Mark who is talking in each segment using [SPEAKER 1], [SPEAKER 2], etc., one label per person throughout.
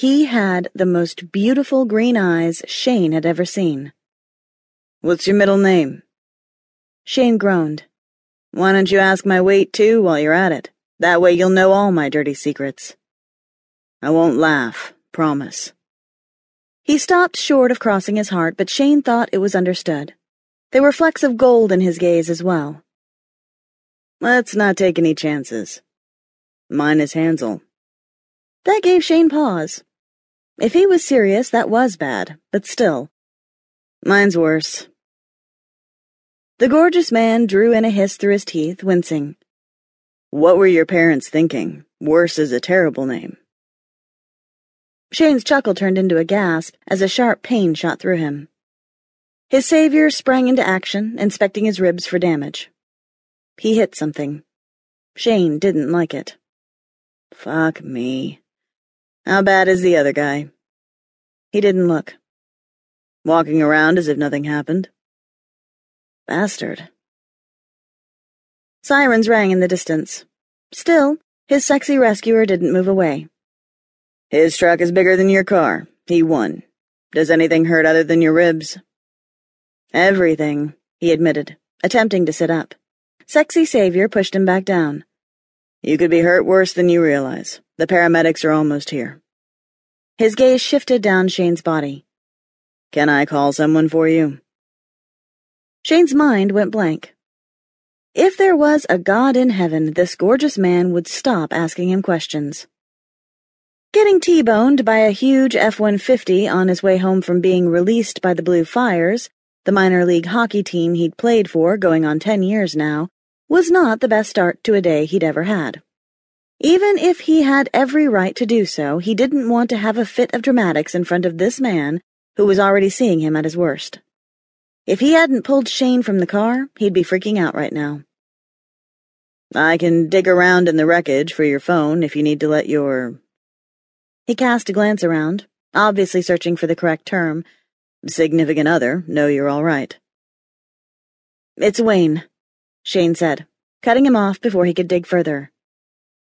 [SPEAKER 1] He had the most beautiful green eyes Shayne had ever seen.
[SPEAKER 2] What's your middle name?
[SPEAKER 1] Shayne groaned.
[SPEAKER 2] Why don't you ask my weight too while you're at it? That way you'll know all my dirty secrets. I won't laugh, promise.
[SPEAKER 1] He stopped short of crossing his heart, but Shayne thought it was understood. There were flecks of gold in his gaze as well.
[SPEAKER 2] Let's not take any chances. Mine is Hansel.
[SPEAKER 1] That gave Shayne pause. If he was serious, that was bad, but still.
[SPEAKER 2] Mine's worse.
[SPEAKER 1] The gorgeous man drew in a hiss through his teeth, wincing.
[SPEAKER 2] What were your parents thinking? Worse is a terrible name.
[SPEAKER 1] Shayne's chuckle turned into a gasp as a sharp pain shot through him. His savior sprang into action, inspecting his ribs for damage. He hit something. Shayne didn't like it.
[SPEAKER 2] Fuck me. How bad is the other guy?
[SPEAKER 1] He didn't look.
[SPEAKER 2] Walking around as if nothing happened?
[SPEAKER 1] Bastard. Sirens rang in the distance. Still, his sexy rescuer didn't move away.
[SPEAKER 2] His truck is bigger than your car. He won. Does anything hurt other than your ribs?
[SPEAKER 1] Everything, he admitted, attempting to sit up. Sexy Savior pushed him back down.
[SPEAKER 2] You could be hurt worse than you realize. The paramedics are almost here.
[SPEAKER 1] His gaze shifted down Shayne's body.
[SPEAKER 2] Can I call someone for you?
[SPEAKER 1] Shayne's mind went blank. If there was a God in heaven, this gorgeous man would stop asking him questions. Getting T-boned by a huge F-150 on his way home from being released by the Blue Fires, the minor league hockey team he'd played for going on ten years now, was not the best start to a day he'd ever had. Even if he had every right to do so, he didn't want to have a fit of dramatics in front of this man who was already seeing him at his worst. If he hadn't pulled Shayne from the car, he'd be freaking out right now.
[SPEAKER 2] I can dig around in the wreckage for your phone if you need to let your.
[SPEAKER 1] He cast a glance around, obviously searching for the correct term.
[SPEAKER 2] Significant other, know you're all right.
[SPEAKER 1] It's Wayne, Shayne said, cutting him off before he could dig further.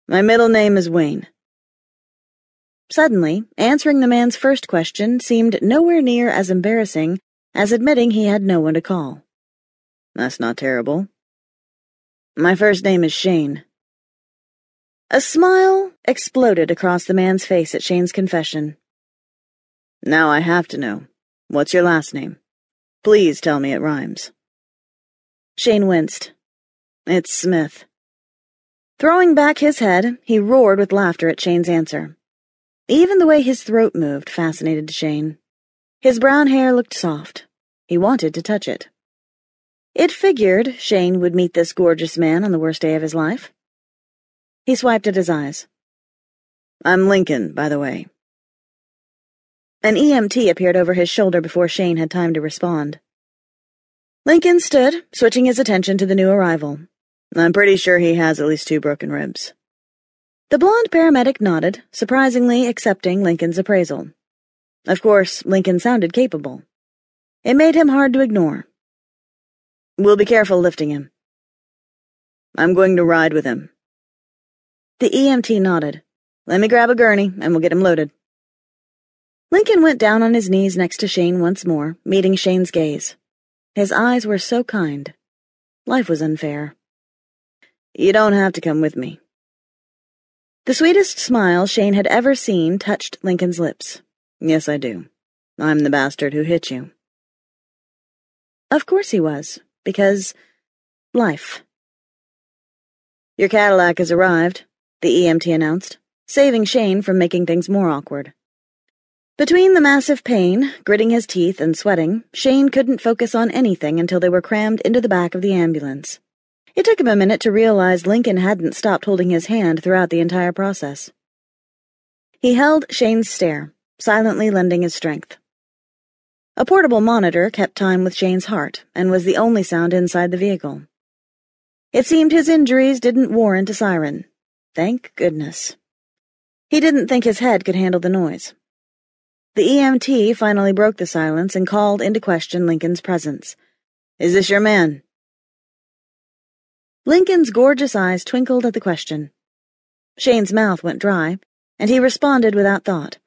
[SPEAKER 2] My middle name is Wayne.
[SPEAKER 1] Suddenly, answering the man's first question seemed nowhere near as embarrassing as admitting he had no one to call.
[SPEAKER 2] That's not terrible. My first name is Shayne.
[SPEAKER 1] A smile exploded across the man's face at Shayne's confession.
[SPEAKER 2] Now I have to know. What's your last name? Please tell me it rhymes.
[SPEAKER 1] Shayne winced.
[SPEAKER 2] It's Smith.
[SPEAKER 1] Throwing back his head, he roared with laughter at Shayne's answer. Even the way his throat moved fascinated Shayne. His brown hair looked soft. He wanted to touch it. It figured Shayne would meet this gorgeous man on the worst day of his life. He swiped at his eyes.
[SPEAKER 2] I'm Lincoln, by the way.
[SPEAKER 1] An EMT appeared over his shoulder before Shayne had time to respond. Lincoln stood, switching his attention to the new arrival.
[SPEAKER 2] I'm pretty sure he has at least two broken ribs.
[SPEAKER 1] The blond paramedic nodded, surprisingly accepting Lincoln's appraisal. Of course, Lincoln sounded capable. It made him hard to ignore.
[SPEAKER 2] We'll be careful lifting him. I'm going to ride with him.
[SPEAKER 1] The EMT nodded.
[SPEAKER 2] Let me grab a gurney, and we'll get him loaded.
[SPEAKER 1] Lincoln went down on his knees next to Shayne once more, meeting Shayne's gaze. His eyes were so kind. Life was unfair.
[SPEAKER 2] You don't have to come with me.
[SPEAKER 1] The sweetest smile Shayne had ever seen touched Lincoln's lips.
[SPEAKER 2] Yes, I do. I'm the bastard who hit you.
[SPEAKER 1] Of course he was, because life.
[SPEAKER 2] Your Cadillac has arrived, the EMT announced, saving Shayne from making things more awkward.
[SPEAKER 1] Between the massive pain, gritting his teeth, and sweating, Shayne couldn't focus on anything until they were crammed into the back of the ambulance. It took him a minute to realize Lincoln hadn't stopped holding his hand throughout the entire process. He held Shayne's stare, silently lending his strength. A portable monitor kept time with Shayne's heart and was the only sound inside the vehicle. It seemed his injuries didn't warrant a siren. Thank goodness. He didn't think his head could handle the noise. The EMT finally broke the silence and called into question Lincoln's presence.
[SPEAKER 2] Is this your man?
[SPEAKER 1] Lincoln's gorgeous eyes twinkled at the question. Shayne's mouth went dry, and he responded without thought.